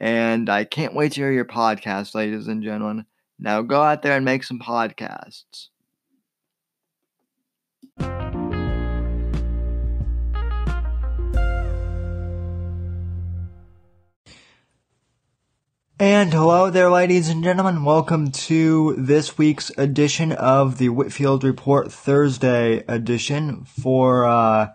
and I can't wait to hear your podcast, ladies and gentlemen. Now go out there and make some podcasts. And hello there, ladies and gentlemen. Welcome to this week's edition of the Whitfield Report Thursday edition for uh,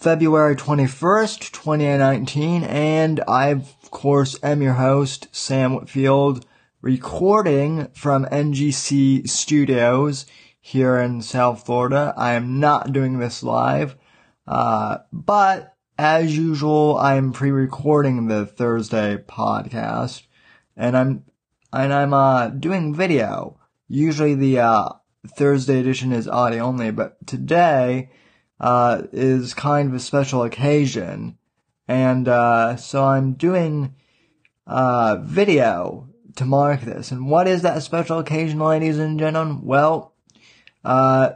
February 21st, 2019. And I've of course, am your host, Sam Whitfield, recording from NGC Studios here in South Florida. I am not doing this live, uh, but as usual, I am pre-recording the Thursday podcast, and I'm and I'm uh, doing video. Usually, the uh, Thursday edition is audio only, but today uh, is kind of a special occasion and uh, so I'm doing uh, video to mark this. And what is that special occasion, ladies and gentlemen? Well, uh,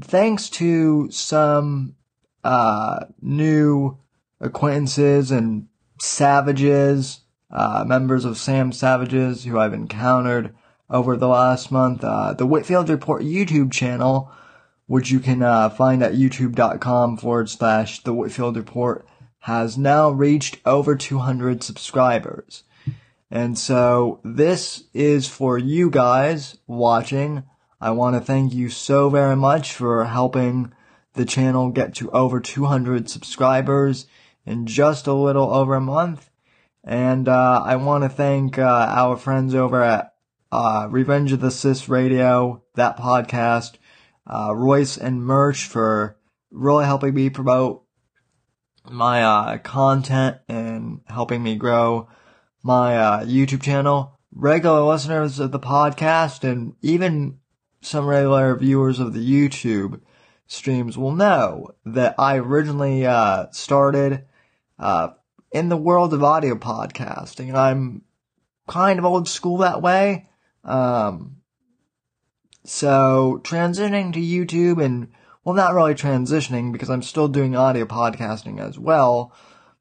thanks to some uh, new acquaintances and savages, uh, members of Sam Savages who I've encountered over the last month, uh, the Whitfield Report YouTube channel, which you can find at youtube.com forward slash the Whitfield Report has now reached over 200 subscribers. And so this is for you guys watching. I want to thank you so very much for helping the channel get to over 200 subscribers in just a little over a month. And uh, I want to thank uh, our friends over at uh, Revenge of the Cis Radio, that podcast, uh, Royce and Merch for really helping me promote my uh, content and helping me grow my uh, YouTube channel. Regular listeners of the podcast and even some regular viewers of the YouTube streams will know that I originally uh, started uh, in the world of audio podcasting. And I'm kind of old school that way. Um, so transitioning to YouTube and well, not really transitioning because I'm still doing audio podcasting as well,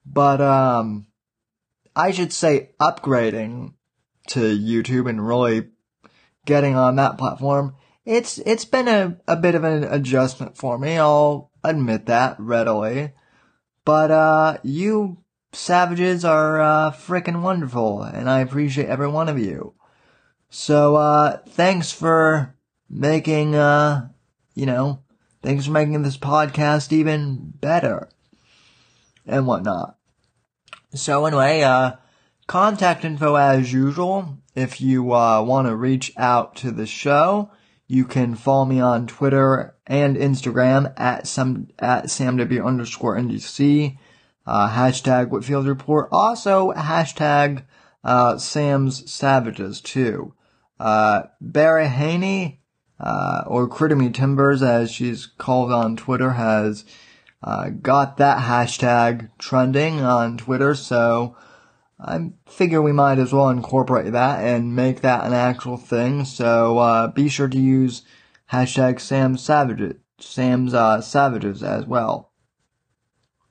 but, um, I should say upgrading to YouTube and really getting on that platform. It's, it's been a, a bit of an adjustment for me. I'll admit that readily. But, uh, you savages are, uh, freaking wonderful and I appreciate every one of you. So, uh, thanks for making, uh, you know, Thanks for making this podcast even better. And whatnot. So anyway, uh, contact info as usual. If you, uh, want to reach out to the show, you can follow me on Twitter and Instagram at some, at samw underscore NGC, uh, hashtag Whitfield Report. Also, hashtag, uh, Sam's Savages too. Uh, Barry Haney, uh, or Critterme Timbers, as she's called on Twitter, has uh, got that hashtag trending on Twitter. So I figure we might as well incorporate that and make that an actual thing. So uh, be sure to use hashtag Sam Savages, Sam's uh, Savages as well.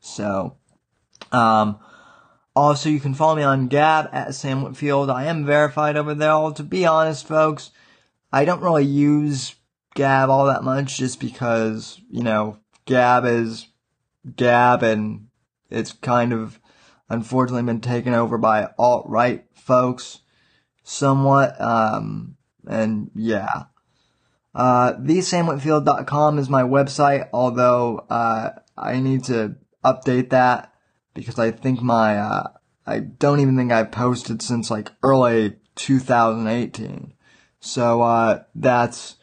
So, um, also you can follow me on Gab at Sam Whitfield. I am verified over there. To be honest, folks, I don't really use Gab all that much just because you know Gab is Gab and it's kind of unfortunately been taken over by alt right folks somewhat. Um, and yeah. Uh, thesamwhitfield.com is my website, although, uh, I need to update that because I think my, uh, I don't even think I've posted since like early 2018. So, uh, that's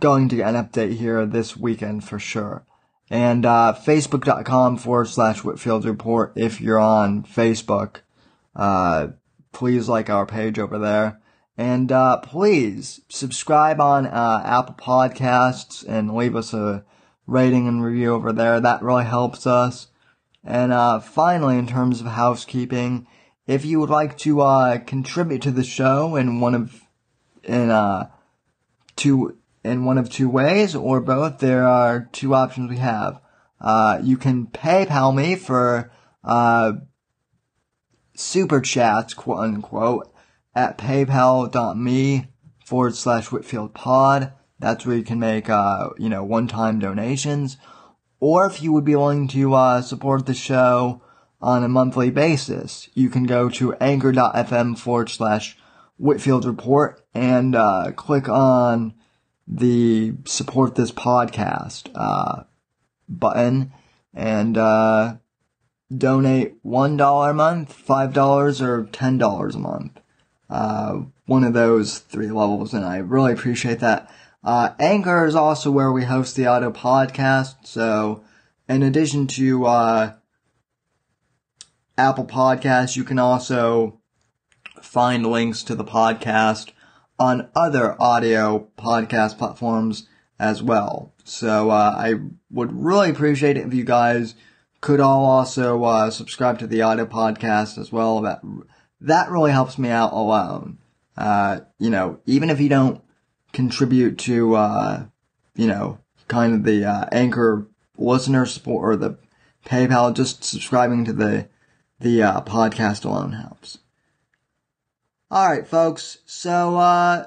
going to get an update here this weekend for sure and uh, facebook.com forward slash Whitfield Report if you're on Facebook. Uh, please like our page over there. And uh, please subscribe on uh, Apple Podcasts and leave us a rating and review over there. That really helps us. And uh, finally, in terms of housekeeping, if you would like to uh, contribute to the show in one of in uh, two in one of two ways or both. There are two options we have. Uh, you can PayPal me for, uh, super chats, quote unquote, at paypal.me forward slash Whitfield pod. That's where you can make, uh, you know, one-time donations. Or if you would be willing to, uh, support the show on a monthly basis, you can go to anchor.fm forward slash Whitfield report and, uh, click on the support this podcast uh, button and uh, donate one dollar a month, five dollars, or ten dollars a month. Uh, one of those three levels, and I really appreciate that. Uh, Anchor is also where we host the auto podcast. So, in addition to uh, Apple Podcasts, you can also find links to the podcast on other audio podcast platforms as well. So uh, I would really appreciate it if you guys could all also uh, subscribe to the audio podcast as well. That that really helps me out alone. Uh, you know, even if you don't contribute to, uh, you know, kind of the uh, anchor listener support or the PayPal, just subscribing to the the uh, podcast alone helps. Alright, folks. So, uh,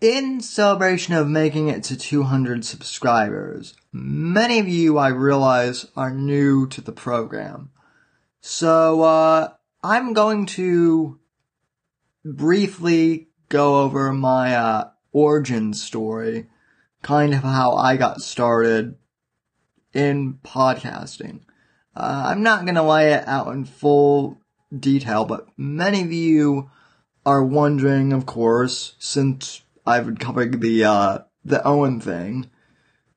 in celebration of making it to 200 subscribers, many of you, I realize, are new to the program. So, uh, I'm going to briefly go over my, uh, origin story, kind of how I got started in podcasting. Uh, I'm not gonna lay it out in full detail, but many of you are wondering, of course, since I've been covering the uh, the Owen thing,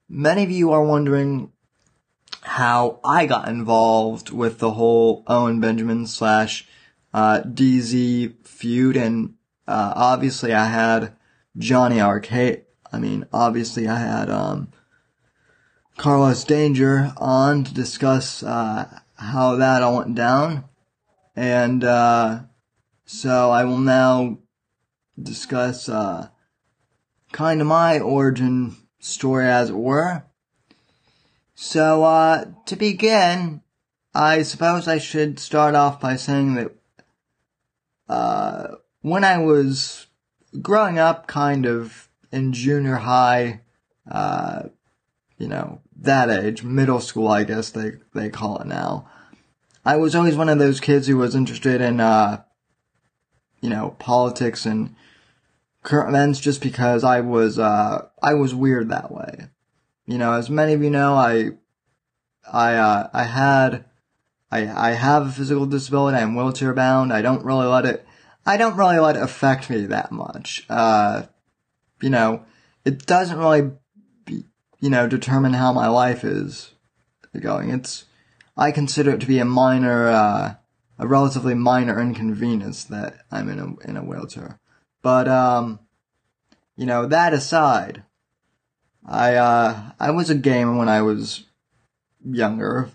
many of you are wondering how I got involved with the whole Owen Benjamin slash uh, DZ feud, and uh, obviously I had Johnny Arcade. I mean, obviously I had um, Carlos Danger on to discuss uh, how that all went down, and uh, so I will now discuss uh, kind of my origin story, as it were. So uh, to begin, I suppose I should start off by saying that uh, when I was growing up, kind of in junior high, uh, you know, that age, middle school, I guess they they call it now. I was always one of those kids who was interested in uh, you know, politics and current events just because I was, uh, I was weird that way. You know, as many of you know, I, I, uh, I had, I, I have a physical disability. I'm wheelchair bound. I don't really let it, I don't really let it affect me that much. Uh, you know, it doesn't really, be, you know, determine how my life is going. It's, I consider it to be a minor, uh, a relatively minor inconvenience that I'm in a in a wheelchair. But um, you know that aside, I uh, I was a gamer when I was younger,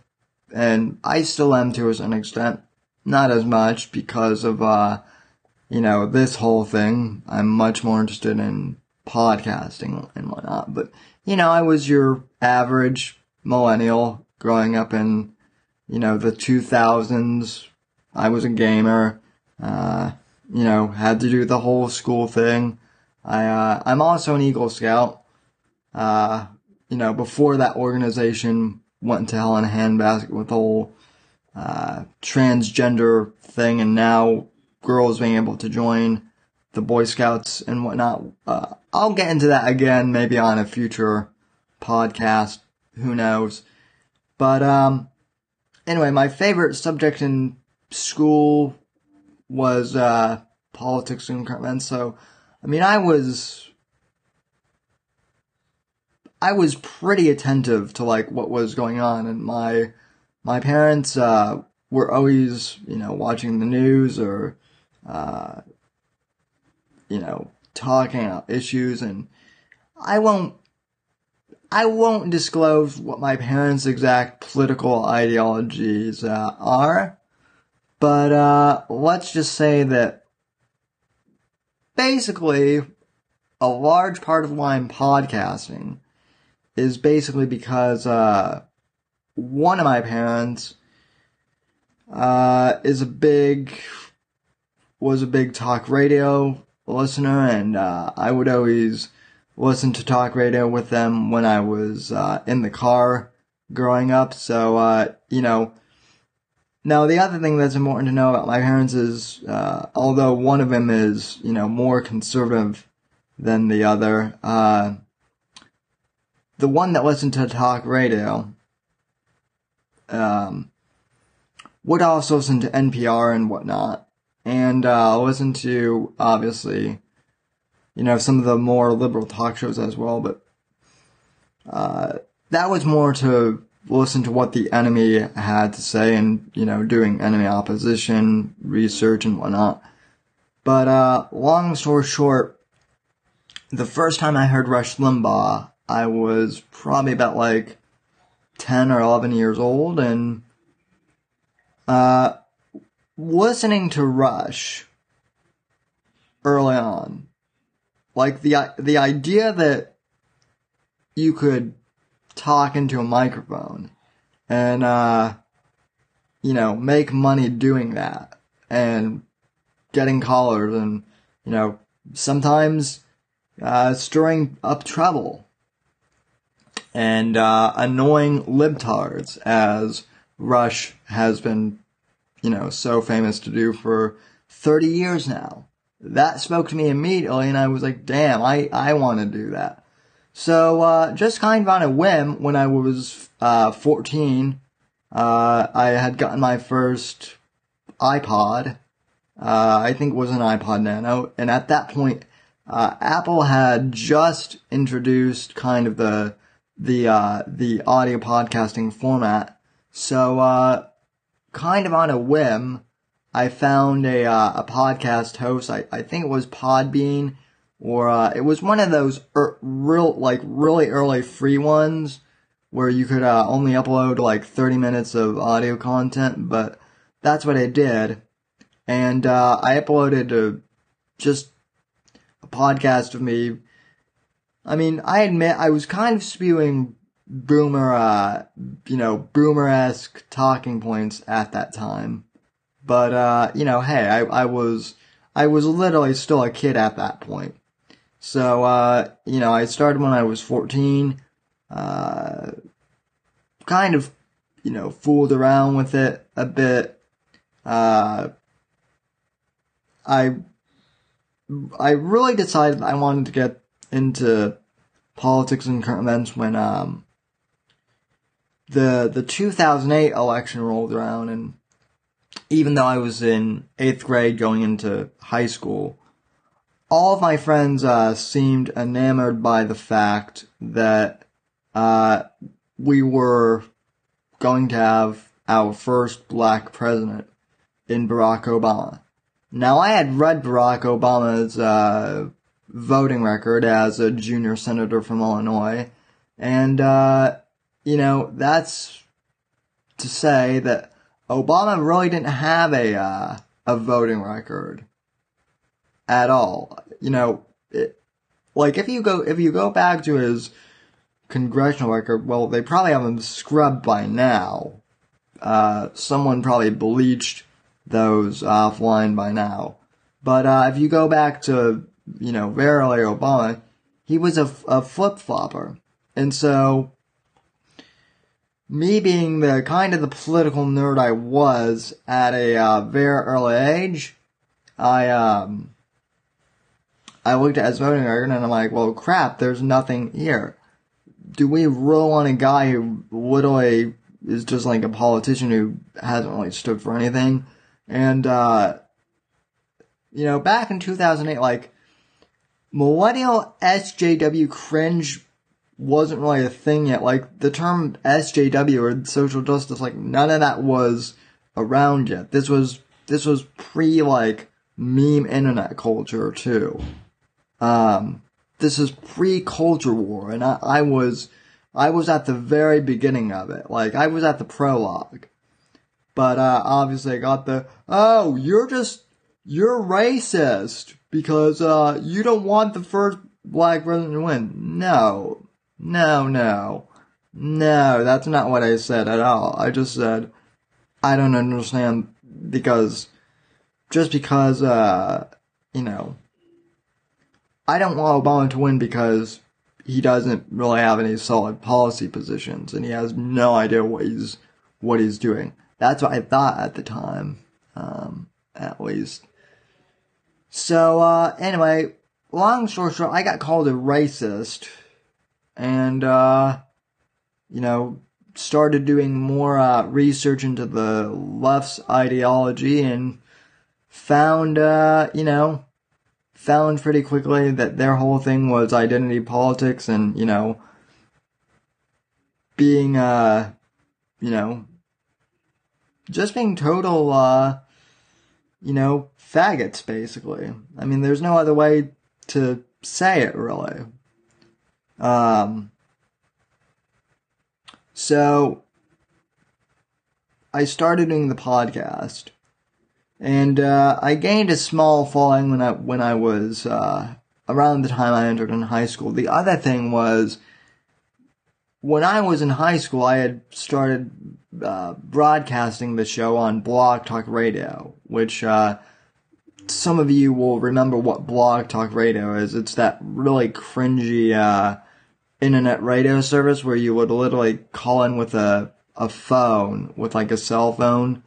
and I still am to a certain extent. not as much because of, uh, you know, this whole thing. I'm much more interested in podcasting and whatnot. But, you know, I was your average millennial growing up in, you know, the 2000s. I was a gamer. Uh, you know, had to do the whole school thing. I, uh, I'm also an Eagle Scout. Uh, you know, before that organization went to hell in a handbasket with the whole, uh, transgender thing and now girls being able to join the Boy Scouts and whatnot. Uh, I'll get into that again, maybe on a future podcast. Who knows? But, um, anyway, my favorite subject in school was, uh, politics and current So, I mean, I was, I was pretty attentive to like what was going on. And my, my parents, uh, were always, you know, watching the news or, uh, you know, talking about issues. And I won't I won't disclose what my parents' exact political ideologies uh, are, but uh, let's just say that basically a large part of why I'm podcasting is basically because uh, one of my parents uh, is a big was a big talk radio listener, and uh, I would always listen to talk radio with them when I was uh, in the car growing up. So, uh, you know, now the other thing that's important to know about my parents is, uh, although one of them is, you know, more conservative than the other, uh, the one that listened to talk radio, um, would also listen to NPR and whatnot and uh, listen to obviously, you know, some of the more liberal talk shows as well. But uh, that was more to listen to what the enemy had to say and you know doing enemy opposition research and whatnot. But uh, long story short, the first time I heard Rush Limbaugh, I was probably about like ten or eleven years old, and uh, listening to Rush early on, like the the idea that you could talk into a microphone and uh, you know make money doing that and getting callers and you know sometimes uh, stirring up trouble and uh, annoying libtards as Rush has been you know, so famous to do for 30 years now. That spoke to me immediately and I was like, damn, I, I want to do that. So, uh, just kind of on a whim, when I was, uh, 14, uh, I had gotten my first iPod. Uh, I think it was an iPod Nano. And at that point, uh, Apple had just introduced kind of the, the, uh, the audio podcasting format. So, kind of on a whim, I found a uh, a podcast host. I, I think it was Podbean, or uh, it was one of those er, real like really early free ones where you could uh, only upload like 30 minutes of audio content. But that's what I did, and uh, I uploaded a, just a podcast of me. I mean, I admit I was kind of spewing boomer, uh, you know, boomer-esque talking points at that time. But, uh, you know, hey, I, I was, I was literally still a kid at that point. So, uh, you know, I started when I was 14, uh, kind of, you know, fooled around with it a bit. Uh, I, I really decided I wanted to get into politics and current events when, um, the the 2008 election rolled around, and even though I was in eighth grade going into high school, all of my friends uh, seemed enamored by the fact that uh, we were going to have our first black president in Barack Obama. Now, I had read Barack Obama's uh, voting record as a junior senator from Illinois, and uh, you know, that's to say that Obama really didn't have a uh, a voting record at all. You know, it, like if you go if you go back to his congressional record, well, they probably have him scrubbed by now. Uh, someone probably bleached those offline by now. But uh, if you go back to you know very early Obama, he was a, a flip flopper, and so me being the kind of the political nerd I was at a uh, very early age, I um, I looked at record and I'm like, well, crap, there's nothing here. Do we really want a guy who literally is just like a politician who hasn't really stood for anything? And uh, you know, back in 2008, like millennial SJW cringe wasn't really a thing yet. Like the term SJW or social justice, like none of that was around yet. This was this was pre like meme internet culture too. Um, this is pre culture war, and I, I was I was at the very beginning of it. Like I was at the prologue, but uh, obviously I got the oh you're just you're racist because uh, you don't want the first black president to win. No, no, no. No, that's not what I said at all. I just said, I don't understand because, just because, uh, you know, I don't want Obama to win because he doesn't really have any solid policy positions and he has no idea what he's, what he's doing. That's what I thought at the time, um, at least. So, uh, anyway, long story short, I got called a racist and uh, you know started doing more uh, research into the left's ideology and found uh, you know found pretty quickly that their whole thing was identity politics and you know being uh you know just being total uh you know faggots basically. I mean there's no other way to say it really um, so I started doing the podcast, and uh, I gained a small following when I when I was uh, around the time I entered in high school. The other thing was when I was in high school, I had started uh, broadcasting the show on Blog Talk Radio, which uh, some of you will remember what Blog Talk Radio is. It's that really cringy uh, internet radio service where you would literally call in with a a phone with like a cell phone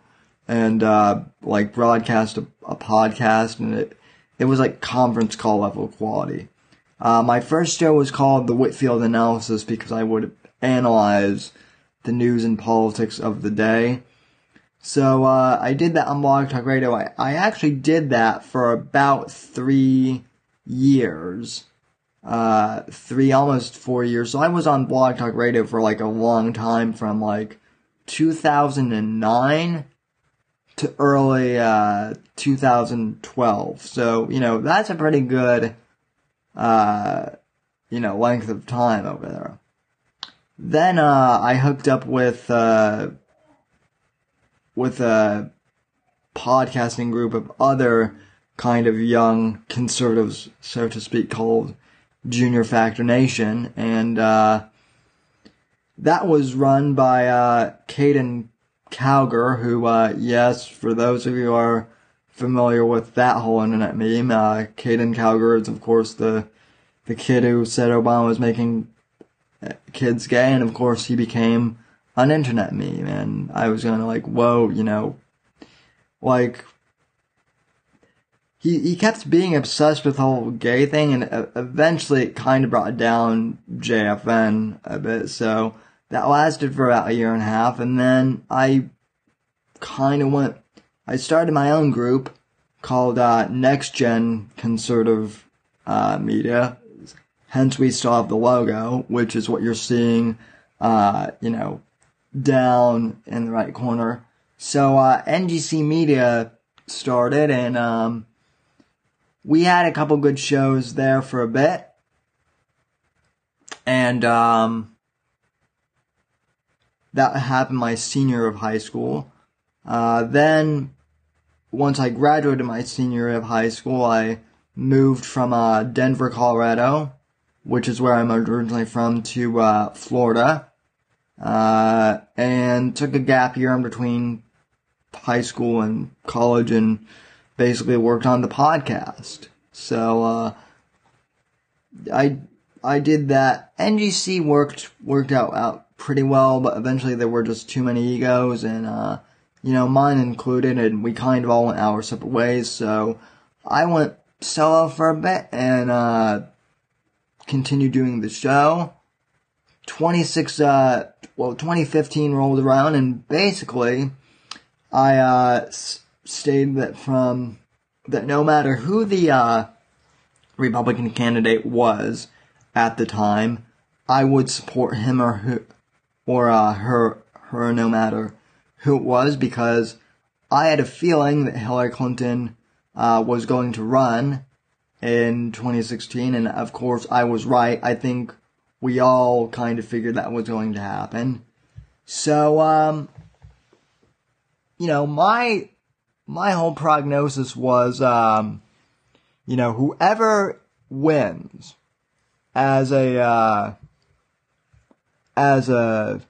and uh, like broadcast a, a, podcast and it it was like conference call level quality. Uh, my first show was called the Whitfield Analysis because I would analyze the news and politics of the day. So uh, I did that on Blog Talk Radio. I, I actually did that for about three years uh, three, almost four years. So I was on Blog Talk Radio for like a long time from like 2009 to early, uh, 2012. So, you know, that's a pretty good, uh, you know, length of time over there. Then, uh, I hooked up with, uh, with a podcasting group of other kind of young conservatives, so to speak, called Junior Factor Nation, and uh, that was run by uh, Caden Cowger, who, uh, yes, for those of you who are familiar with that whole internet meme, uh, Caden Cowger is, of course, the the kid who said Obama was making uh, kids gay, and of course he became an internet meme, and I was gonna like, whoa, you know, like he he kept being obsessed with the whole gay thing, and eventually it kind of brought down JFN a bit. So that lasted for about a year and a half, and then I kind of went. I started my own group called uh, Next Gen Conservative uh, Media. Hence, we still have the logo, which is what you're seeing, uh, you know, down in the right corner. So uh, NGC Media started, and um, we had a couple good shows there for a bit. And um, that happened my senior of high school. Uh, then, once I graduated my senior of high school, I moved from uh, Denver, Colorado, which is where I'm originally from, to uh, Florida, uh, and took a gap year in between high school and college, and basically worked on the podcast. So uh, I I did that. NGC worked worked out out pretty well, but eventually there were just too many egos, and uh, you know mine included, and we kind of all went our separate ways. So I went solo for a bit and uh, continued doing the show. 26, uh, well, 2015 rolled around and basically I, uh, stated that from, that no matter who the, uh, Republican candidate was at the time, I would support him or who, or, uh, her, her no matter who it was because I had a feeling that Hillary Clinton uh, was going to run in 2016, and of course I was right. I think we all kind of figured that was going to happen. So, um, you know, my my whole prognosis was, um, you know, whoever wins as a uh, as a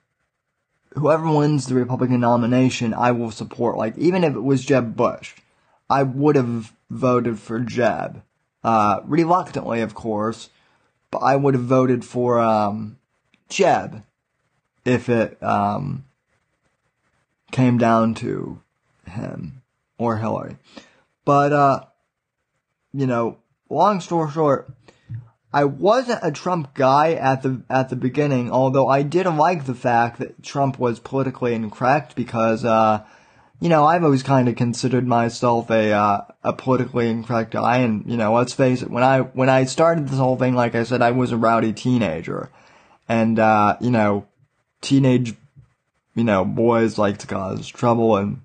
whoever wins the Republican nomination, I will support. Like, even if it was Jeb Bush, I would have voted for Jeb. Uh, reluctantly, of course, but I would have voted for, um, Jeb if it, um, came down to him or Hillary. But, uh, you know, long story short, I wasn't a Trump guy at the at the beginning, although I did like the fact that Trump was politically incorrect because uh, you know, I've always kind of considered myself a uh, a politically incorrect guy, and you know, let's face it, when I when I started this whole thing, like I said, I was a rowdy teenager, and uh, you know, teenage, you know, boys like to cause trouble, and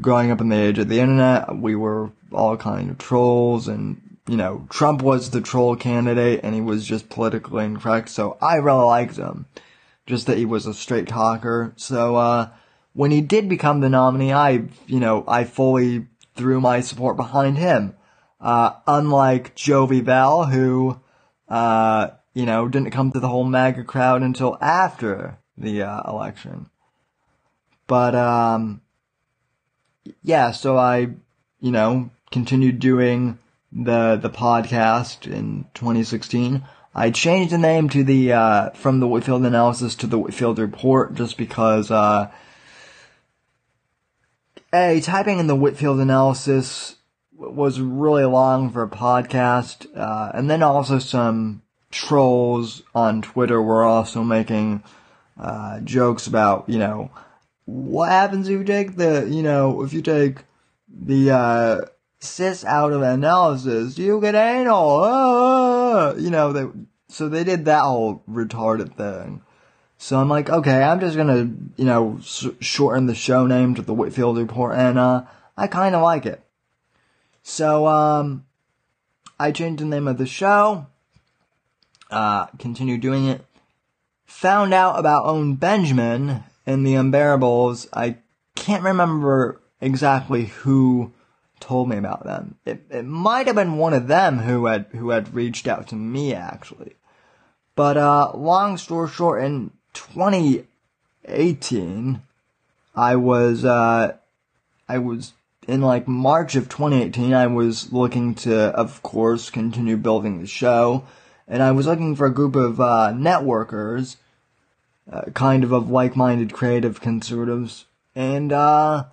growing up in the age of the internet, we were all kind of trolls, and you know, Trump was the troll candidate, and he was just politically incorrect, so I really liked him, just that he was a straight talker, so. uh when he did become the nominee, I, you know, I fully threw my support behind him. Uh, unlike Jovi Bell, who, uh, you know, didn't come to the whole MAGA crowd until after the uh, election. But, um, yeah, so I, you know, continued doing the, the podcast in 2016. I changed the name to the, uh, from the Whitfield analysis to the Whitfield report just because, uh, a, typing in the Whitfield analysis was really long for a podcast, uh, and then also some trolls on Twitter were also making uh, jokes about, you know, what happens if you take the, you know, if you take the uh, cis out of analysis, you get anal. Ah! You know, they so they did that whole retarded thing. So I'm like, okay, I'm just gonna, you know, sh- shorten the show name to the Whitfield Report, and uh, I kind of like it. So um, I changed the name of the show. Uh, continued doing it. Found out about Owen Benjamin and the Unbearables. I can't remember exactly who told me about them. It it might have been one of them who had who had reached out to me actually. But uh, long story short, in 2018, I was, uh, I was in like March of 2018, I was looking to, of course, continue building the show. And I was looking for a group of, uh, networkers, uh, kind of of like-minded creative conservatives. And, uh,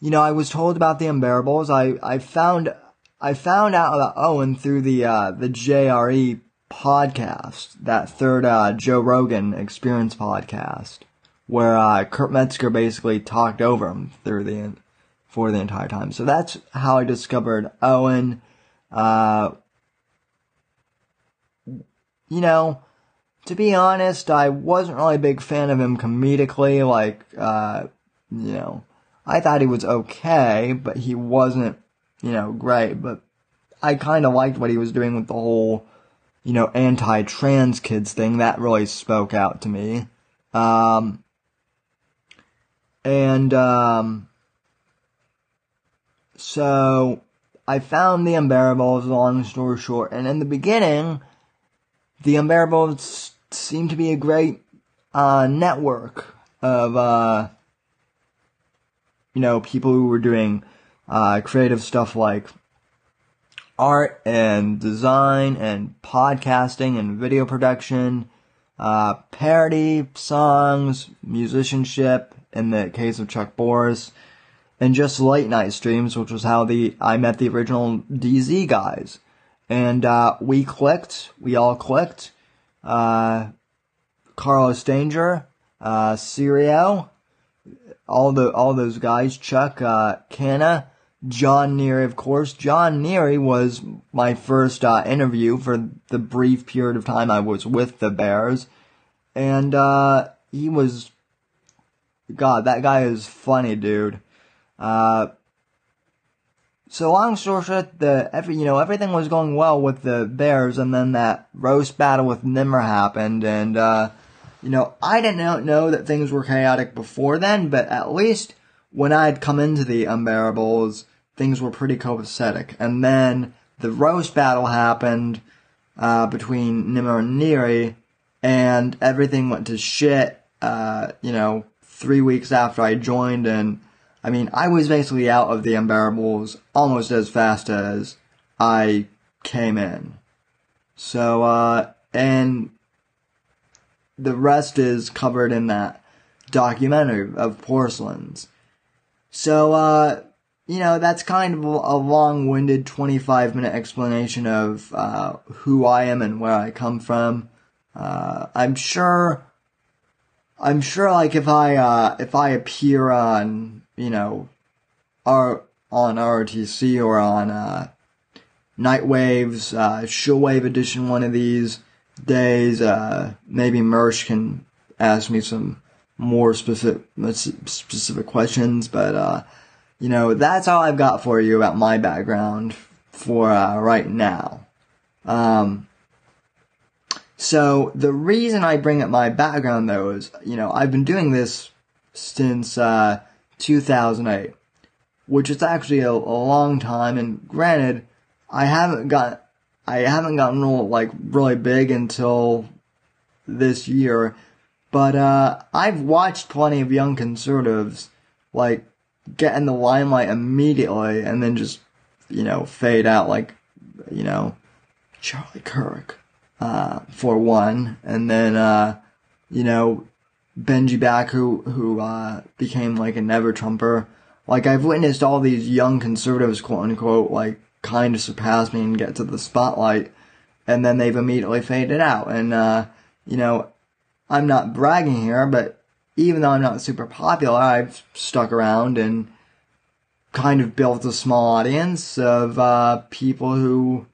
you know, I was told about the Unbearables. I, I found, I found out about Owen through the, uh, the JRE podcast, that third uh, Joe Rogan Experience podcast, where uh, Kurt Metzger basically talked over him through the for the entire time. So that's how I discovered Owen. Uh, you know, to be honest, I wasn't really a big fan of him comedically. Like, uh, you know, I thought he was okay, but he wasn't, you know, great. But I kind of liked what he was doing with the whole you know, anti-trans kids thing, that really spoke out to me. Um, And, um, so I found the Unbearables, long story short, and in the beginning, the Unbearables seemed to be a great, uh, network of, uh, you know, people who were doing, uh, creative stuff like art and design and podcasting and video production, uh, parody songs, musicianship, in the case of Chuck Boris, and just late night streams, which was how the I met the original DZ guys. And uh, we clicked, we all clicked. Uh, Carlos Danger, uh, Sirio, all the all those guys, Chuck, uh, Canna, John Neary, of course. John Neary was my first uh, interview for the brief period of time I was with the Bears, and uh, he was, God, that guy is funny, dude. Uh, so long story short, the every you know everything was going well with the Bears, and then that roast battle with Nimmer happened, and uh, you know I didn't know that things were chaotic before then, but at least when I'd come into the Unbearables, things were pretty copacetic. And then the roast battle happened uh, between Nimmer and Neary, and everything went to shit. Uh, you know, three weeks after I joined, and I mean, I was basically out of the Unbearables almost as fast as I came in. So, uh, and the rest is covered in that documentary of porcelains. So, uh, you know, that's kind of a long-winded 25 minute explanation of, uh, who I am and where I come from. Uh, I'm sure, I'm sure like if I, uh, if I appear on, you know, R, on ROTC or on, uh, Nightwaves, uh, Showwave edition one of these days, uh, maybe Mersh can ask me some more specific, specific questions, but, uh, you know, that's all I've got for you about my background for uh, right now. Um, so the reason I bring up my background though is, you know, I've been doing this since uh, 2008, which is actually a, a, long time. And granted, I haven't got, I haven't gotten like really big until this year, but uh, I've watched plenty of young conservatives like get in the limelight immediately and then just, you know, fade out like, you know, Charlie Kirk, uh, for one. And then, uh, you know, Benji Backer, who, who, uh, became like a never Trumper. Like, I've witnessed all these young conservatives, quote unquote, like, kind of surpass me and get to the spotlight. And then they've immediately faded out. And, uh, you know, I'm not bragging here, but even though I'm not super popular, I've stuck around and kind of built a small audience of uh, people who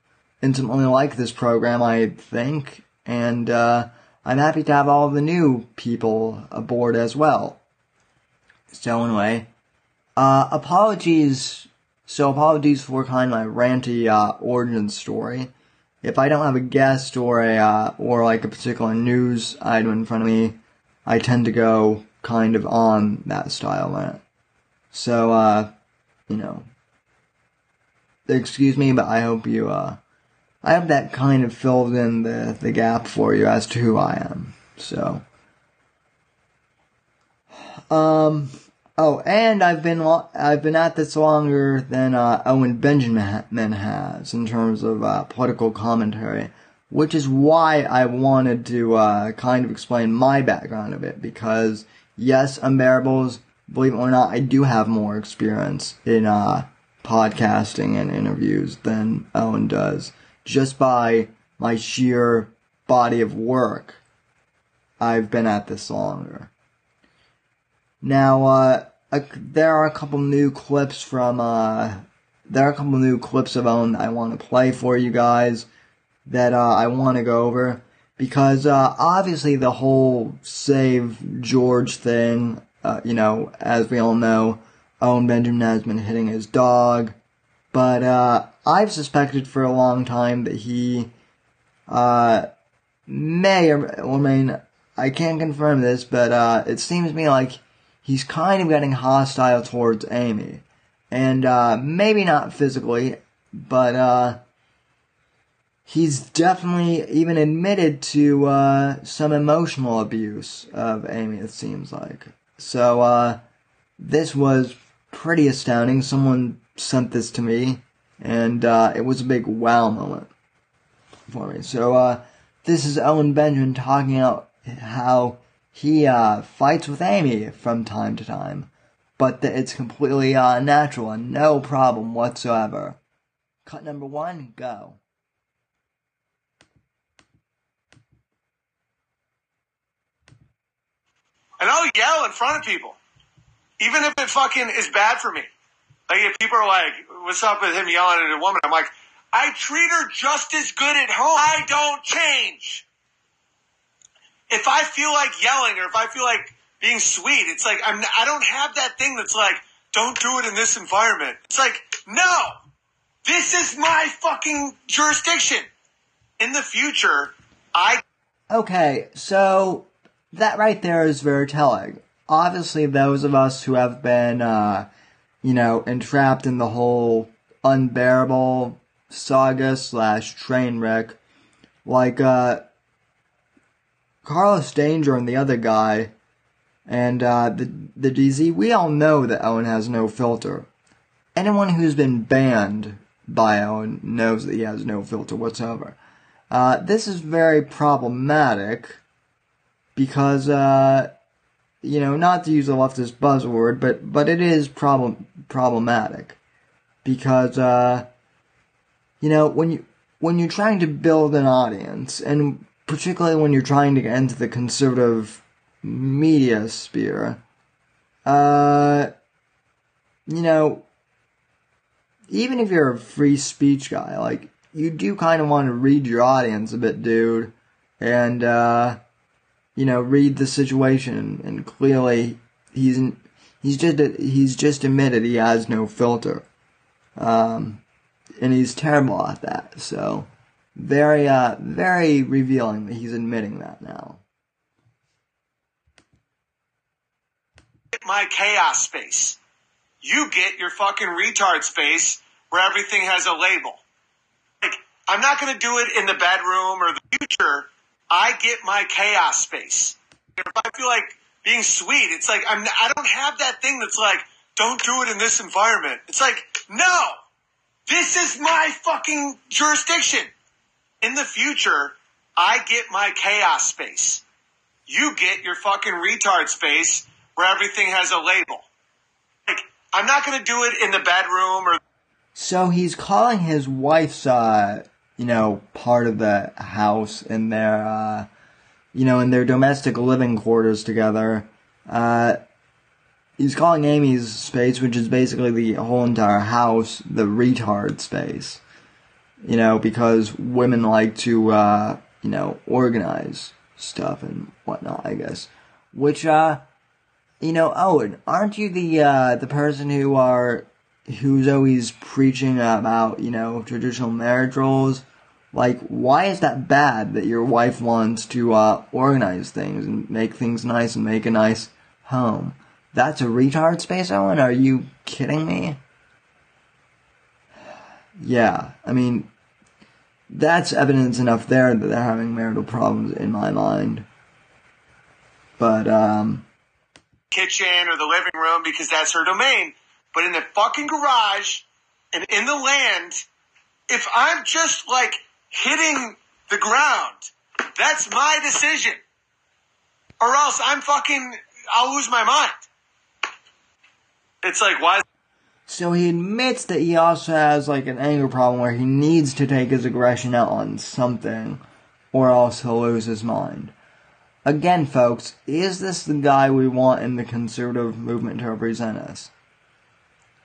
intimately like this program, I think, and uh, I'm happy to have all the new people aboard as well. So anyway, uh, apologies. So apologies for kind of my ranty uh, origin story. If I don't have a guest or a uh, or like a particular news item in front of me, I tend to go kind of on that style rant. So, uh, you know, excuse me, but I hope you, uh, I have that kind of filled in the, the gap for you as to who I am. So, um, oh, and I've been, I've been at this longer than, uh, Owen Benjamin has in terms of, uh, political commentary which is why I wanted to uh, kind of explain my background a bit because yes, Unbearables, believe it or not, I do have more experience in uh, podcasting and interviews than Owen does just by my sheer body of work. I've been at this longer. Now, uh, there are a couple new clips from, uh, there are a couple new clips of Owen I want to play for you guys that uh, I want to go over because uh, obviously the whole save George thing, uh, you know, as we all know, Owen Benjamin has been hitting his dog, but uh, I've suspected for a long time that he uh, may or I mean I can't confirm this, but uh, it seems to me like he's kind of getting hostile towards Amy. And, uh, maybe not physically, but, uh, he's definitely even admitted to, uh, some emotional abuse of Amy, it seems like. So, uh, this was pretty astounding. Someone sent this to me, and, uh, it was a big wow moment for me. So, uh, this is Owen Benjamin talking about how he uh, fights with Amy from time to time, but that it's completely uh, natural and no problem whatsoever. Cut number one, go. And I'll yell in front of people, even if it fucking is bad for me. Like if people are like, "What's up with him yelling at a woman?" I'm like, I treat her just as good at home. I don't change. If I feel like yelling or if I feel like being sweet, it's like I'm, I don't have that thing that's like, don't do it in this environment. It's like, no, this is my fucking jurisdiction. In the future, I. Okay, so that right there is very telling. Obviously, those of us who have been, uh, you know, entrapped in the whole unbearable saga slash train wreck. Like, uh, Carlos Danger and the other guy, and, uh, the, the DZ, we all know that Owen has no filter. Anyone who's been banned by Owen knows that he has no filter whatsoever. Uh, this is very problematic because, uh, you know, not to use a leftist buzzword, but, but it is problem, problematic. Because, uh, you know, when you when you're trying to build an audience, and particularly when you're trying to get into the conservative media sphere, uh, you know, even if you're a free speech guy, like you do kind of want to read your audience a bit, dude, and uh, you know, read the situation. And clearly, he's he's just he's just admitted he has no filter. Um, and he's terrible at that. So very, uh, very revealing that he's admitting that now. My chaos space. You get your fucking retard space where everything has a label. Like, I'm not gonna do it in the bedroom or the future. I get my chaos space. If I feel like being sweet, it's like I'm, I don't have that thing that's like, don't do it in this environment. It's like, no, this is my fucking jurisdiction. In the future, I get my chaos space. You get your fucking retard space where everything has a label. Like, I'm not gonna do it in the bedroom or. So he's calling his wife's, uh, you know, part of the house in their, uh, you know, in their domestic living quarters together, uh, he's calling Amy's space, which is basically the whole entire house, the retard space. You know, because women like to, uh, you know, organize stuff and whatnot, I guess. Which, uh, you know, Owen, aren't you the, uh, the person who are, who's always preaching about, you know, traditional marriage roles? Like, why is that bad that your wife wants to, uh, organize things and make things nice and make a nice home? That's a retard space Owen? Are you kidding me? Yeah, I mean, that's evidence enough there that they're having marital problems in my mind. But, um. Kitchen or the living room because that's her domain. But in the fucking garage and in the land, if I'm just like hitting the ground, that's my decision. Or else I'm fucking, I'll lose my mind. It's like, why? So he admits that he also has like an anger problem where he needs to take his aggression out on something or else he'll lose his mind. Again, folks, is this the guy we want in the conservative movement to represent us?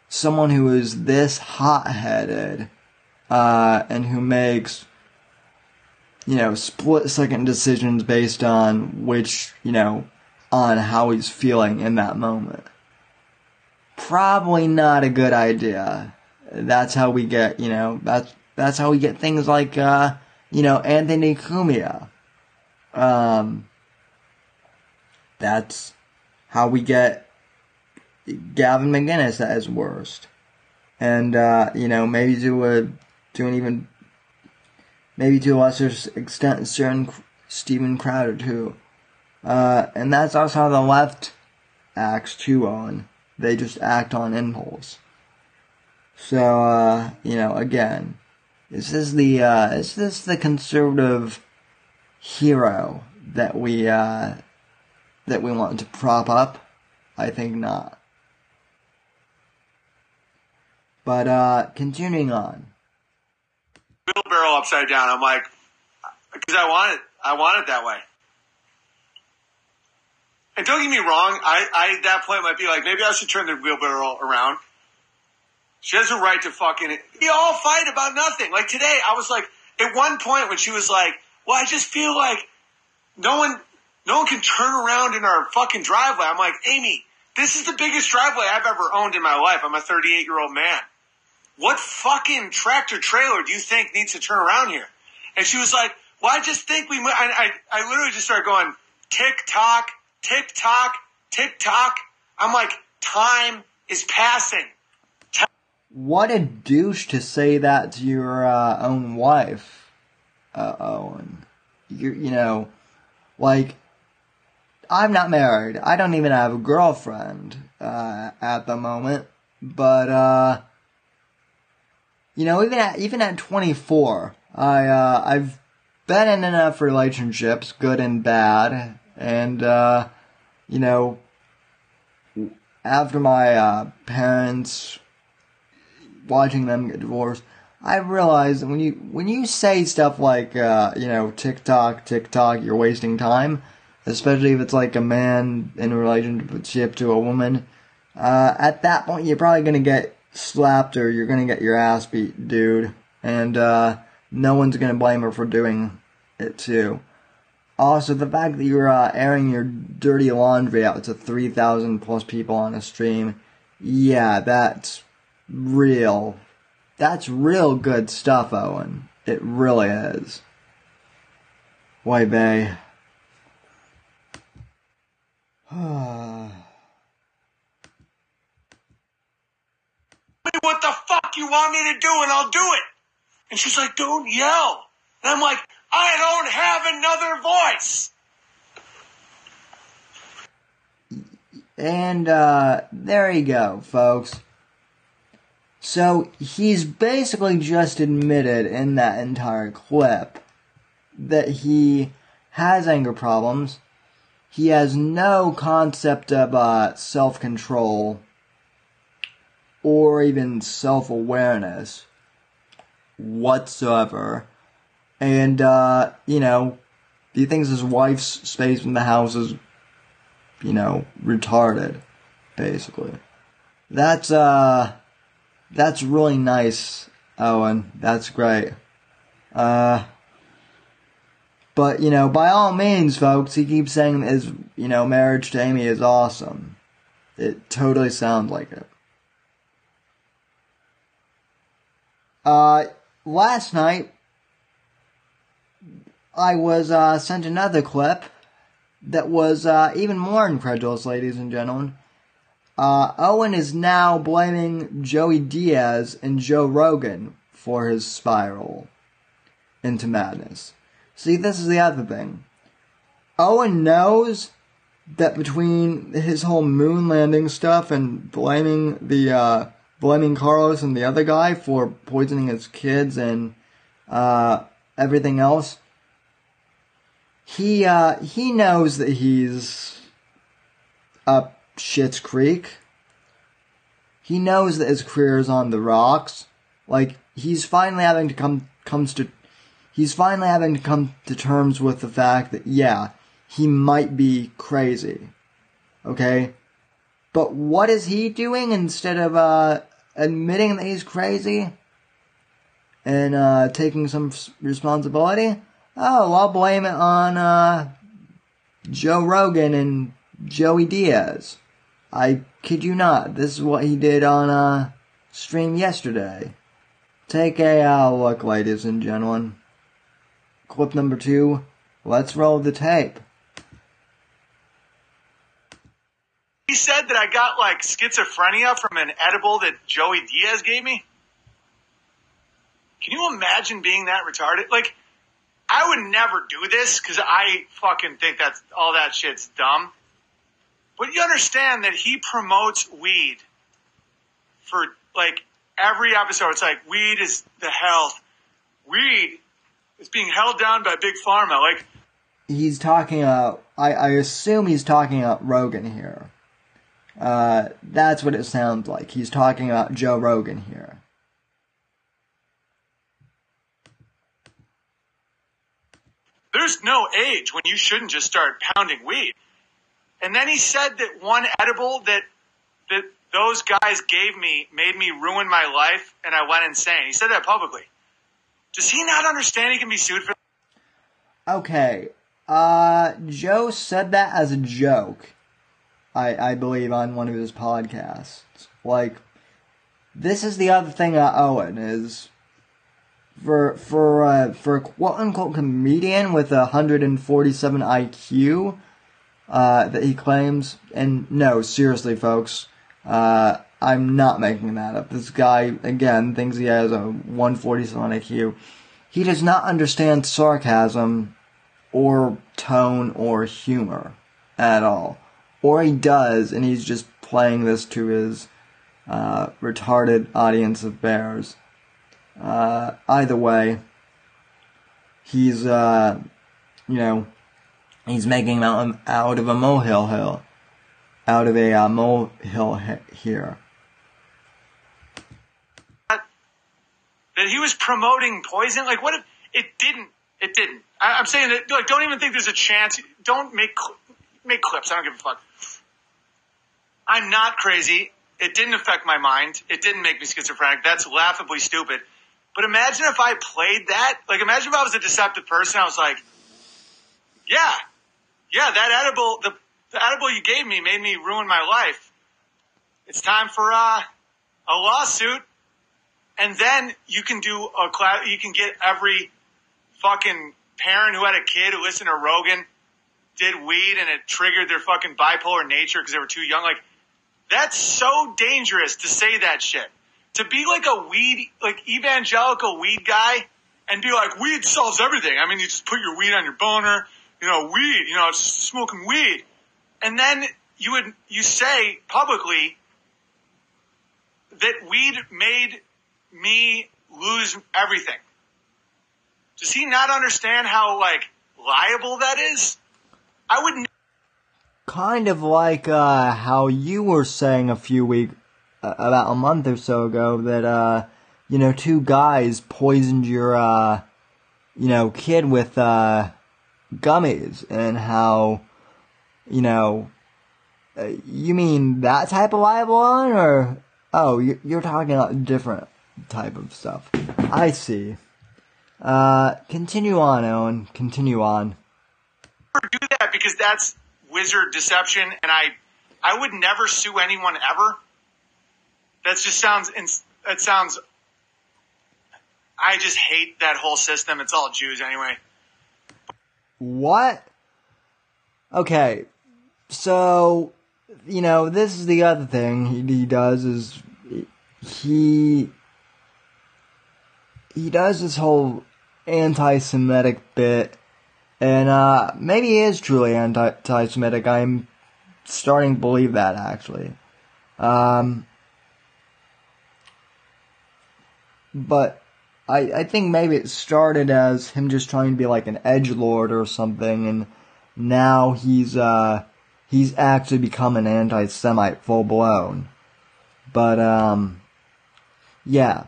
Someone who is this hot-headed, uh, and who makes, you know, split-second decisions based on which, you know, on how he's feeling in that moment probably not a good idea. That's how we get, you know, that's, that's how we get things like, uh, you know, Anthony Cumia. Um, that's how we get, Gavin McInnes at his worst, and uh, you know maybe to a to an even maybe to a lesser extent certain Steven Crowder too, uh, and that's also how the left acts too on. They just act on impulse. So uh, you know again, is this the uh, is this the conservative hero that we uh, that we want to prop up? I think not. But uh, continuing on. Wheelbarrow upside down. I'm like, because I want it. I want it that way. And don't get me wrong. I, I at that point might be like, maybe I should turn the wheelbarrow around. She has a right to fucking. We all fight about nothing. Like today, I was like, at one point when she was like, "Well, I just feel like no one, no one can turn around in our fucking driveway." I'm like, Amy, this is the biggest driveway I've ever owned in my life. I'm a 38 year old man. What fucking tractor trailer do you think needs to turn around here? And she was like, well, I just think we, I, I, I literally just started going tick tock, tick tock, tick tock. I'm like, time is passing. What a douche to say that to your uh, own wife, uh, Owen. You, you know, like, I'm not married. I don't even have a girlfriend uh, at the moment. But uh, you know, even at even at 24, I uh, I've been in enough relationships, good and bad, and uh, you know, after my uh, parents watching them get divorced, I realized when you when you say stuff like uh, you know TikTok, TikTok, you're wasting time, especially if it's like a man in a relationship to a woman. Uh, at that point, you're probably gonna get slapped or you're gonna get your ass beat, dude. And uh, no one's gonna blame her for doing it too. Also, the fact that you're uh, airing your dirty laundry out to 3,000 plus people on a stream, yeah, that's real. That's real good stuff, Owen. It really is. Why, Bay? what the fuck you want me to do and I'll do it. And she's like, don't yell. And I'm like, I don't have another voice. And uh, there you go, folks. So he's basically just admitted in that entire clip that he has anger problems. He has no concept of uh, self control or even self awareness whatsoever. And, uh, you know, he thinks his wife's space in the house is, you know, retarded, basically. That's, uh, that's really nice, Owen. That's great. Uh, but, you know, by all means, folks, he keeps saying his, you know, marriage to Amy is awesome. It totally sounds like it. Uh, last night, I was uh, sent another clip that was uh, even more incredulous, ladies and gentlemen. Uh, Owen is now blaming Joey Diaz and Joe Rogan for his spiral into madness. See, this is the other thing. Owen knows that between his whole moon landing stuff and blaming the uh, blaming Carlos and the other guy for poisoning his kids and uh, everything else. He uh, he knows that he's up shit's creek. He knows that his career is on the rocks. Like he's finally having to come comes to he's finally having to come to terms with the fact that yeah, he might be crazy. Okay? But what is he doing instead of uh, admitting that he's crazy and uh, taking some responsibility? Oh, I'll blame it on uh, Joe Rogan and Joey Diaz. I kid you not. This is what he did on a uh, stream yesterday. Take a look, ladies and gentlemen. Clip number two. Let's roll the tape. He said that I got like schizophrenia from an edible that Joey Diaz gave me. Can you imagine being that retarded? Like, I would never do this because I fucking think that's all that shit's dumb. But you understand that he promotes weed for like every episode. It's like weed is the health. Weed is being held down by big pharma. Like he's talking about. I, I assume he's talking about Rogan here. Uh, that's what it sounds like. He's talking about Joe Rogan here. There's no age when you shouldn't just start pounding weed. And then he said that one edible that that those guys gave me made me ruin my life and I went insane. He said that publicly. Does he not understand he can be sued for Okay. Uh Joe said that as a joke. I I believe on one of his podcasts. Like this is the other thing about Owen is for for uh, for a quote unquote comedian with a 147 IQ uh, that he claims. And no, seriously, folks, uh, I'm not making that up. This guy again thinks he has a 147 IQ. He does not understand sarcasm or tone or humor at all, or he does, and he's just playing this to his uh, retarded audience of bears. Uh, either way, he's, uh, you know, he's making mountain out of a molehill hill, out of a uh, molehill he- here. That he was promoting poison. Like, what if it didn't? It didn't. I, am saying that. Like, don't even think there's a chance. Don't make make clips. I don't give a fuck. I'm not crazy. It didn't affect my mind. It didn't make me schizophrenic. That's laughably stupid. But imagine if I played that. Like, imagine if I was a deceptive person. I was like, yeah, yeah, that edible, the, the edible you gave me made me ruin my life. It's time for uh, a lawsuit. And then you can do a class, you can get every fucking parent who had a kid who listened to Rogan did weed and it triggered their fucking bipolar nature because they were too young. Like, that's so dangerous to say that shit to be like a weed, like evangelical weed guy and be like, weed solves everything. I mean, you just put your weed on your boner, you know, weed, you know, smoking weed. And then you would, you say publicly that weed made me lose everything. Does he not understand how like liable that is? I wouldn't. Kind of like uh, how you were saying a few weeks about a month or so ago that uh, you know two guys poisoned your uh, you know kid with uh, gummies and how you know uh, you mean that type of liable on or oh you're talking about different type of stuff. I see. Uh continue on owen. Continue on do that because that's wizard deception and i i would never sue anyone ever that just sounds, it sounds, I just hate that whole system. It's all Jews anyway. What? Okay. So, you know, this is the other thing he, he does is he he does this whole anti-Semitic bit, and uh, maybe he is truly anti-Semitic. I'm starting to believe that actually. Um, but I I think maybe it started as him just trying to be like an edge lord or something, and now he's uh he's actually become an anti-Semite full blown. But um, yeah.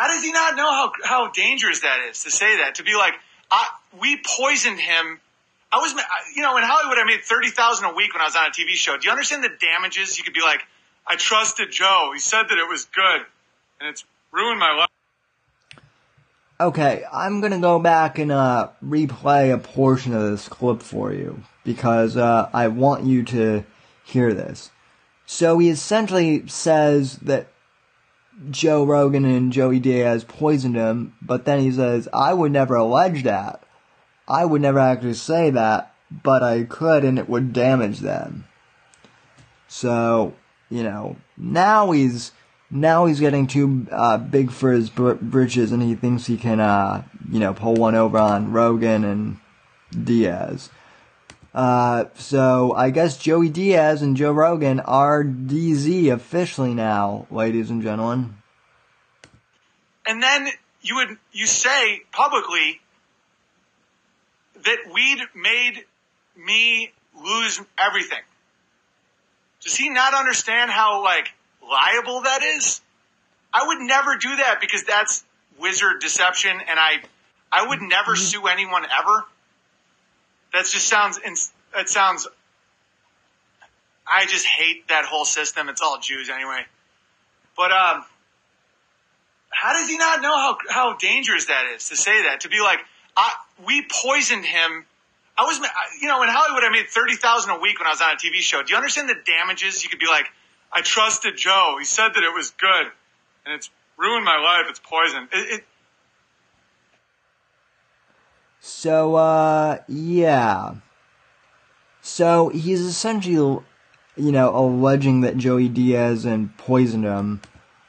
How does he not know how how dangerous that is to say that to be like I, we poisoned him. I was, you know, in Hollywood, I made thirty thousand a week when I was on a TV show. Do you understand the damages? You could be like, I trusted Joe. He said that it was good, and it's ruined my life. Okay, I'm gonna go back and uh, replay a portion of this clip for you because uh, I want you to hear this. So he essentially says that Joe Rogan and Joey Diaz poisoned him, but then he says, I would never allege that. I would never actually say that. but I could and it would damage them. So, you know, now he's now he's getting too uh, big for his br- britches, and he thinks he can, uh, you know, pull one over on Rogan and Diaz. Uh, so I guess Joey Diaz and Joe Rogan are DZ officially now, ladies and gentlemen. And then you would you say publicly that weed made me lose everything. Does he not understand how like liable that is? I would never do that because that's wizard deception and I I would never Mm-hmm. sue anyone ever. That just sounds ins- it sounds I just hate that whole system. It's all Jews anyway. But um how does he not know how how dangerous that is to say that to be like I, we poisoned him I was, you know, in Hollywood, I made thirty thousand a week when I was on a TV show. Do you understand the damages? You could be like, I trusted Joe. He said that it was good, and it's ruined my life. It's poison. It, it, So, uh, yeah. So he's essentially, you know, alleging that Joey Diaz and poisoned him,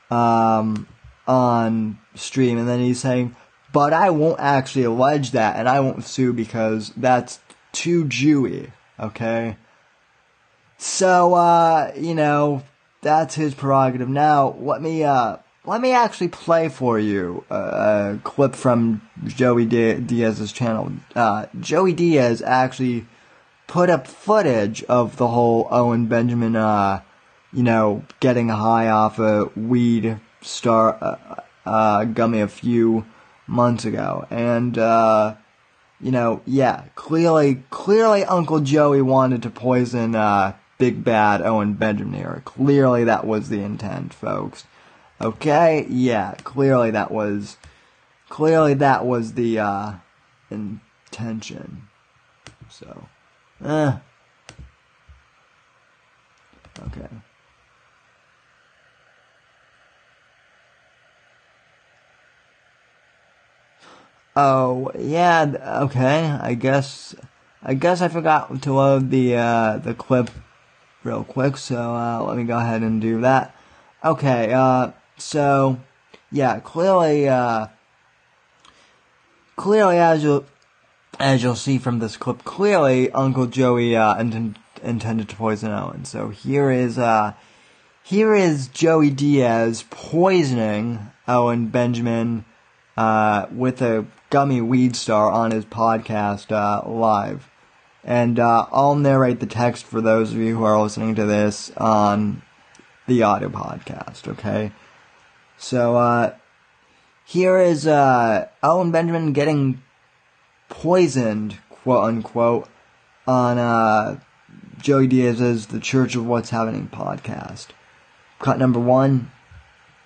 um, on stream, and then he's saying, but I won't actually allege that, and I won't sue because that's too Jewy, okay? So, uh, you know, that's his prerogative. Now, let me, uh, let me actually play for you a, a clip from Joey Di- Diaz's channel. Uh, Joey Diaz actually put up footage of the whole Owen Benjamin, uh, you know, getting high off a weed star, uh, uh, gummy a few months ago. And, uh, you know, yeah, clearly, clearly Uncle Joey wanted to poison, uh, Big Bad Owen Benjamin here. Clearly that was the intent, folks. Okay? Yeah, clearly that was, clearly that was the, uh, intention. So, eh. Okay. Oh, yeah, okay, I guess, I guess I forgot to load the, uh, the clip real quick, so, uh, let me go ahead and do that. Okay, uh, so, yeah, clearly, uh, clearly as you'll, as you'll see from this clip, clearly Uncle Joey, uh, inten- intended to poison Owen. So here is, uh, here is Joey Diaz poisoning Owen Benjamin, uh, with a gummy weed star on his podcast, uh, live. And, uh, I'll narrate the text for those of you who are listening to this on the audio podcast, okay? So, uh, here is, uh, Owen Benjamin getting poisoned, quote unquote, on, uh, Joey Diaz's The Church of What's Happening podcast. Cut number one.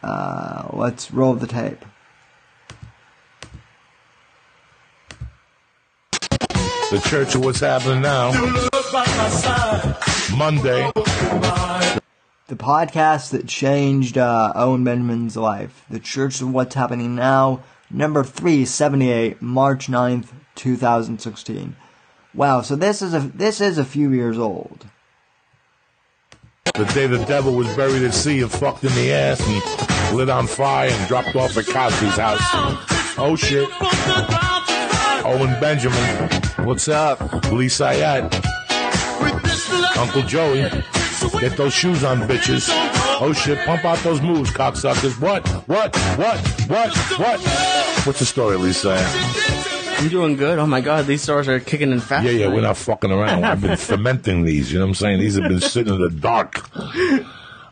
Uh, let's roll the tape. The Church of What's Happening Now. Monday. The podcast that changed uh, Owen Benjamin's life. The Church of What's Happening Now, number 378, March 9th, 2016. Wow, so this is a this is a few years old. The day the devil was buried at sea and fucked in the ass and lit on fire and dropped off at Cosby's house. Oh shit. Owen Benjamin. What's up? Lee Syatt. Uncle Joey. Get those shoes on, bitches. Oh shit, pump out those moves, cocksuckers. What? What? What? What? What? What's the story, Lee Syatt? I'm doing good. Oh my god, these stores are kicking in fast. Yeah, yeah, we're not fucking around. I've been fermenting these, you know what I'm saying? These have been sitting in the dark.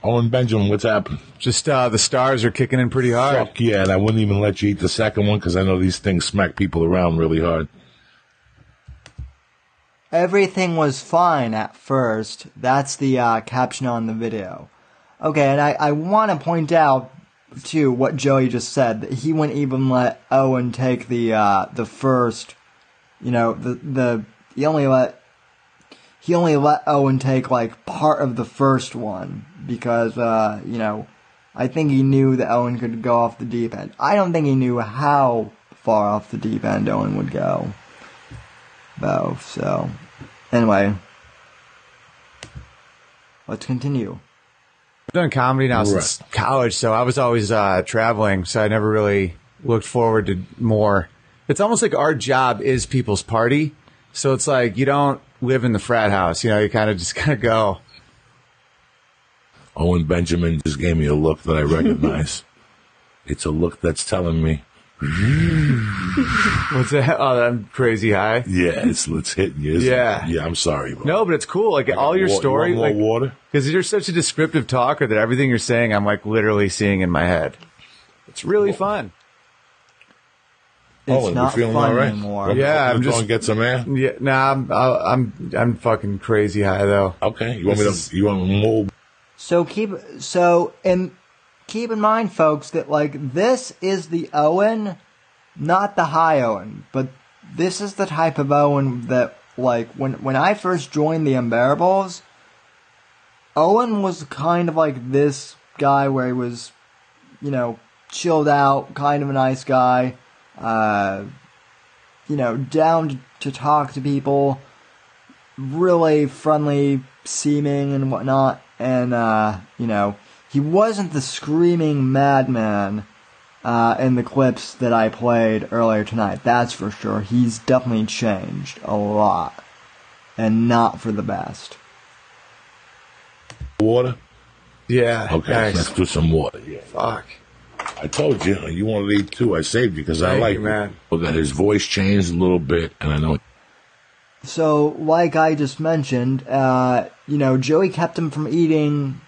Owen Benjamin, what's happened? Just uh, the stars are kicking in pretty hard. Fuck yeah, and I wouldn't even let you eat the second one because I know these things smack people around really hard. Everything was fine at first. That's the uh, caption on the video. Okay, and I, I want to point out too what Joey just said that he wouldn't even let Owen take the uh, the first, you know, the the he only let he only let Owen take like part of the first one because uh, you know I think he knew that Owen could go off the deep end. I don't think he knew how far off the deep end Owen would go though. So Anyway, let's continue. I've done comedy now Right. since college, so I was always uh, traveling, so I never really looked forward to more. It's almost like our job is people's party, so it's like you don't live in the frat house. You know, you kind of just kind of go. Owen Benjamin just gave me a look that I recognize. it's a look that's telling me, What's that? Oh, I'm crazy high. yeah, it's it's hitting you. isn't it? Yeah. yeah. I'm sorry, bro. No, but it's cool. Like all your Wa- you story, want like water. because you're such a descriptive talker that everything you're saying, I'm like literally seeing in my head. It's really fun. It's Owen, you not feeling fun all right? anymore. Let- Yeah, let I'm me go just- and get some air. Yeah, nah, I'm I'm I'm fucking crazy high though. Okay, you want me This to? You want more? So keep so and keep in mind, folks, that like this is the Owen, not the high Owen, but this is the type of Owen that like when when I first joined the Unbearables, Owen was kind of like this guy where he was, you know, chilled out, kind of a nice guy, uh, you know, down to talk to people, really friendly seeming and whatnot, and uh, you know, he wasn't the screaming madman uh, in the clips that I played earlier tonight. That's for sure. He's definitely changed a lot, and not for the best. Water? Yeah. Okay, Thanks. let's do some water. Yeah. Fuck. I told you, you wanted to eat too. I saved you because I like you, man. Well, that his voice changed a little bit, and I know So, like I just mentioned, uh, you know, Joey kept him from eating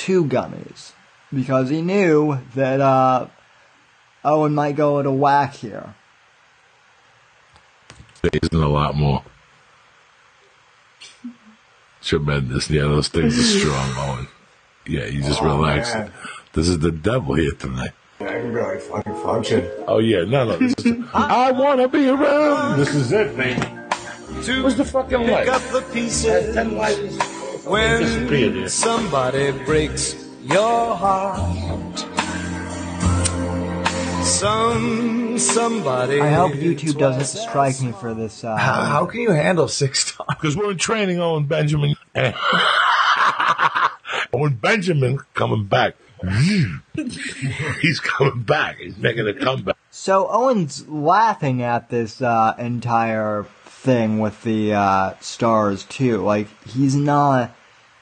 two gummies because he knew that uh, Owen might go a little whack here. there isn't a lot more. Tremendous. Yeah, those things are strong, Owen. Yeah, you just relax. man. This is the devil here tonight. I can really fucking function. Oh yeah, no, no. This is, I wanna be around. This is it, baby. Where's the fucking light? the pieces Ten lights. When Disappeared here. somebody breaks your heart. Some somebody. I hope YouTube doesn't strike me for this. Uh, How, how can you handle six stars? Because we're in training, Owen Benjamin. Owen Benjamin coming back. He's coming back. He's making a comeback. So Owen's laughing at this uh, entire thing with the uh, stars too. Like he's not,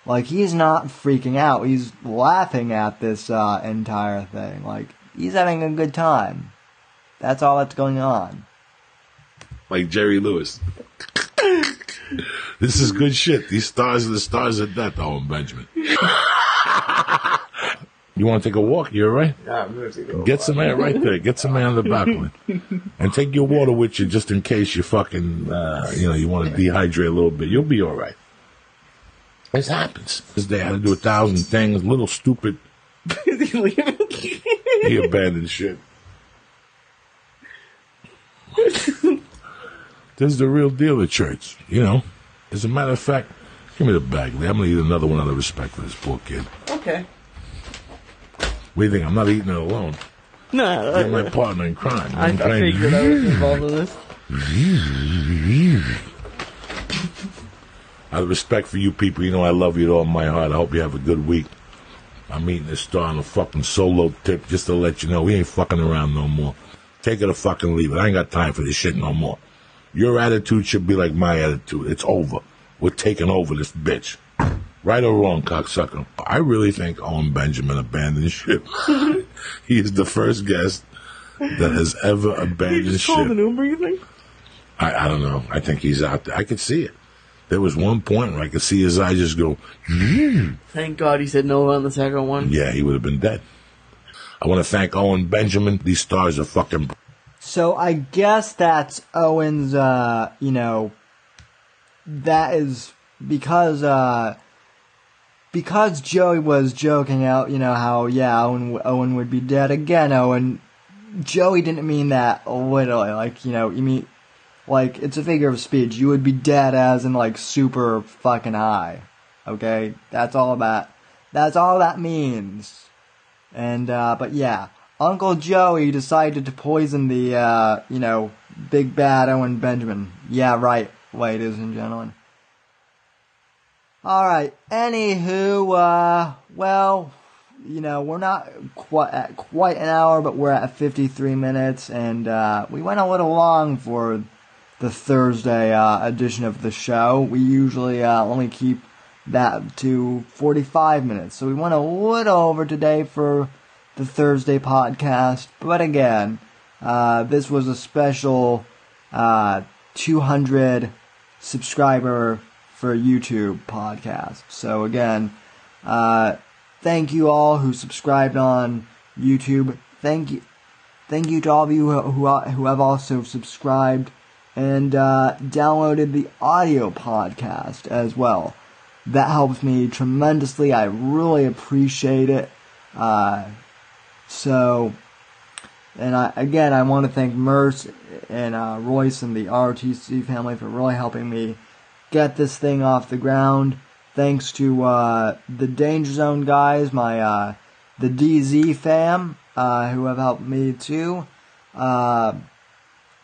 like he's not freaking out. He's laughing at this uh, entire thing. Like he's having a good time. That's all that's going on. Like Jerry Lewis. this is good shit. These stars are the stars of death, Owen Benjamin. you want to take a walk? You all right? Yeah, I'm gonna take a Get some air right there. Get some air on the back balcony. and take your water with you just in case you fucking, uh, you know, you want to dehydrate a little bit. You'll be all right. This happens. This day I had to do a thousand things, little stupid. he abandoned shit. this is the real deal at church, you know. As a matter of fact, give me the bag. I'm going to eat another one out of respect for this poor kid. Okay. What do you think? I'm not eating it alone. No, You're my partner in crime. I, I I'm trying- figured I was involved in this. Out of respect for you people, you know I love you with all my heart. I hope you have a good week. I'm eating this star on a fucking solo tip just to let you know we ain't fucking around no more. Take it or fucking leave it. I ain't got time for this shit no more. Your attitude should be like my attitude. It's over. We're taking over this bitch. Right or wrong, cocksucker. I really think Owen Benjamin abandoned ship. he is the first guest that has ever abandoned You just ship. called an Uber, you think? I, I don't know. I think he's out there. I could see it. There was one point where I could see his eye just go, Thank God he said no on the second one. yeah, he would have been dead. I want to thank Owen Benjamin. These stars are fucking. So I guess that's Owen's. Uh, you know, that is because uh, because Joey was joking out. You know how yeah Owen Owen would be dead again. Owen Joey didn't mean that literally. Like you know you mean like it's a figure of speech. You would be dead as in like super fucking high. Okay, that's all that. That's all that means. And uh, but yeah, Uncle Joey decided to poison the uh, you know big bad Owen Benjamin. Yeah, right, ladies and gentlemen. All right. Anywho, uh, well, you know, we're not quite at quite an hour, but we're at 53 minutes, and uh, we went a little long for the Thursday uh, edition of the show. We usually uh, only keep that to 45 minutes, so we went a little over today for the Thursday podcast. But again, uh, this was a special uh, 200 subscriber for YouTube podcast. So again, uh, thank you all who subscribed on YouTube. Thank you, thank you to all of you who who, who have also subscribed and uh, downloaded the audio podcast as well. That helps me tremendously. I really appreciate it. Uh, so, and I, again, I want to thank Merce and uh, Royce and the ROTC family for really helping me get this thing off the ground. Thanks to uh, the Danger Zone guys, my uh, the DZ fam, uh, who have helped me too.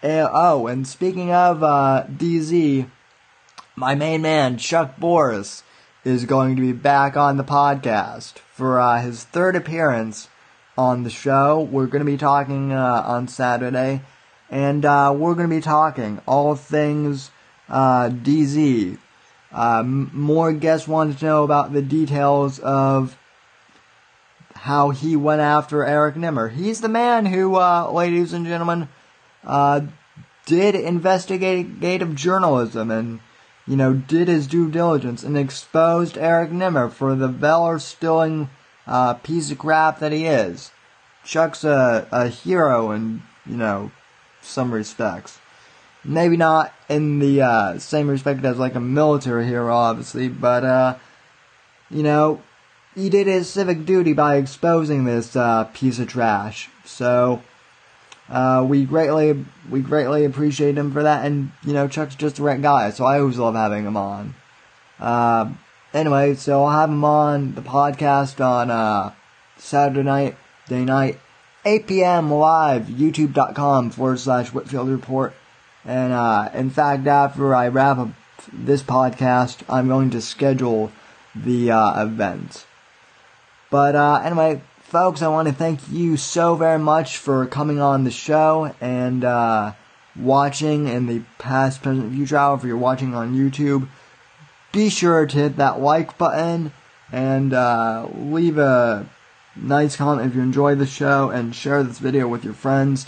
Oh, and speaking of uh, DZ, my main man Chuck Boris is going to be back on the podcast for uh, his third appearance on the show. We're going to be talking uh, on Saturday, and uh, we're going to be talking all things uh, DZ. Uh, more guests wanted to know about the details of how he went after Eric Nimmer. He's the man who, uh, ladies and gentlemen, uh, did investigative journalism and, you know, did his due diligence and exposed Eric Nimmer for the valor stealing uh, piece of crap that he is. Chuck's a, a hero in, you know, some respects. Maybe not in the uh, same respect as like a military hero, obviously, but, uh, you know, he did his civic duty by exposing this uh, piece of trash. So, uh, we greatly we greatly appreciate him for that, and you know Chuck's just the right guy, so I always love having him on. Uh, anyway, so I'll have him on the podcast on uh, Saturday night, day night, 8 p.m. live, youtube.com forward slash Whitfield Report. And uh, in fact, after I wrap up this podcast, I'm going to schedule the uh, event. But uh, anyway, folks, I want to thank you so very much for coming on the show and uh, watching in the past, present, future hour. If you're watching on YouTube, be sure to hit that like button and uh, leave a nice comment if you enjoy the show and share this video with your friends.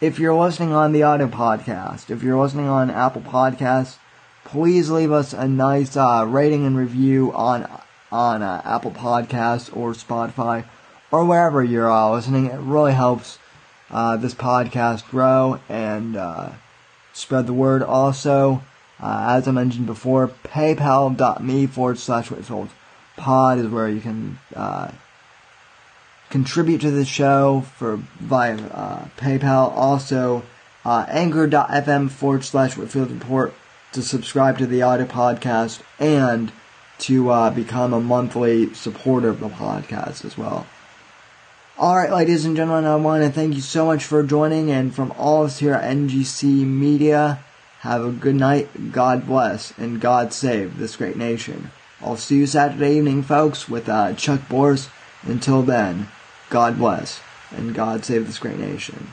If you're listening on the audio podcast, if you're listening on Apple Podcasts, please leave us a nice uh, rating and review on on uh, Apple Podcasts or Spotify or wherever you're uh, listening. It really helps uh, this podcast grow and uh, spread the word. Also, uh, as I mentioned before, paypal.me forward slash Whitfield pod is where you can uh, contribute to the show for via uh, PayPal. Also, uh, anchor.fm forward slash Whitfield Report to subscribe to the audio podcast and to uh, become a monthly supporter of the podcast as well. Alright, ladies and gentlemen, I want to thank you so much for joining, and from all of us here at NGC Media, have a good night, God bless, and God save this great nation. I'll see you Saturday evening, folks, with uh, Chuck Boris. Until then, God bless, and God save this great nation.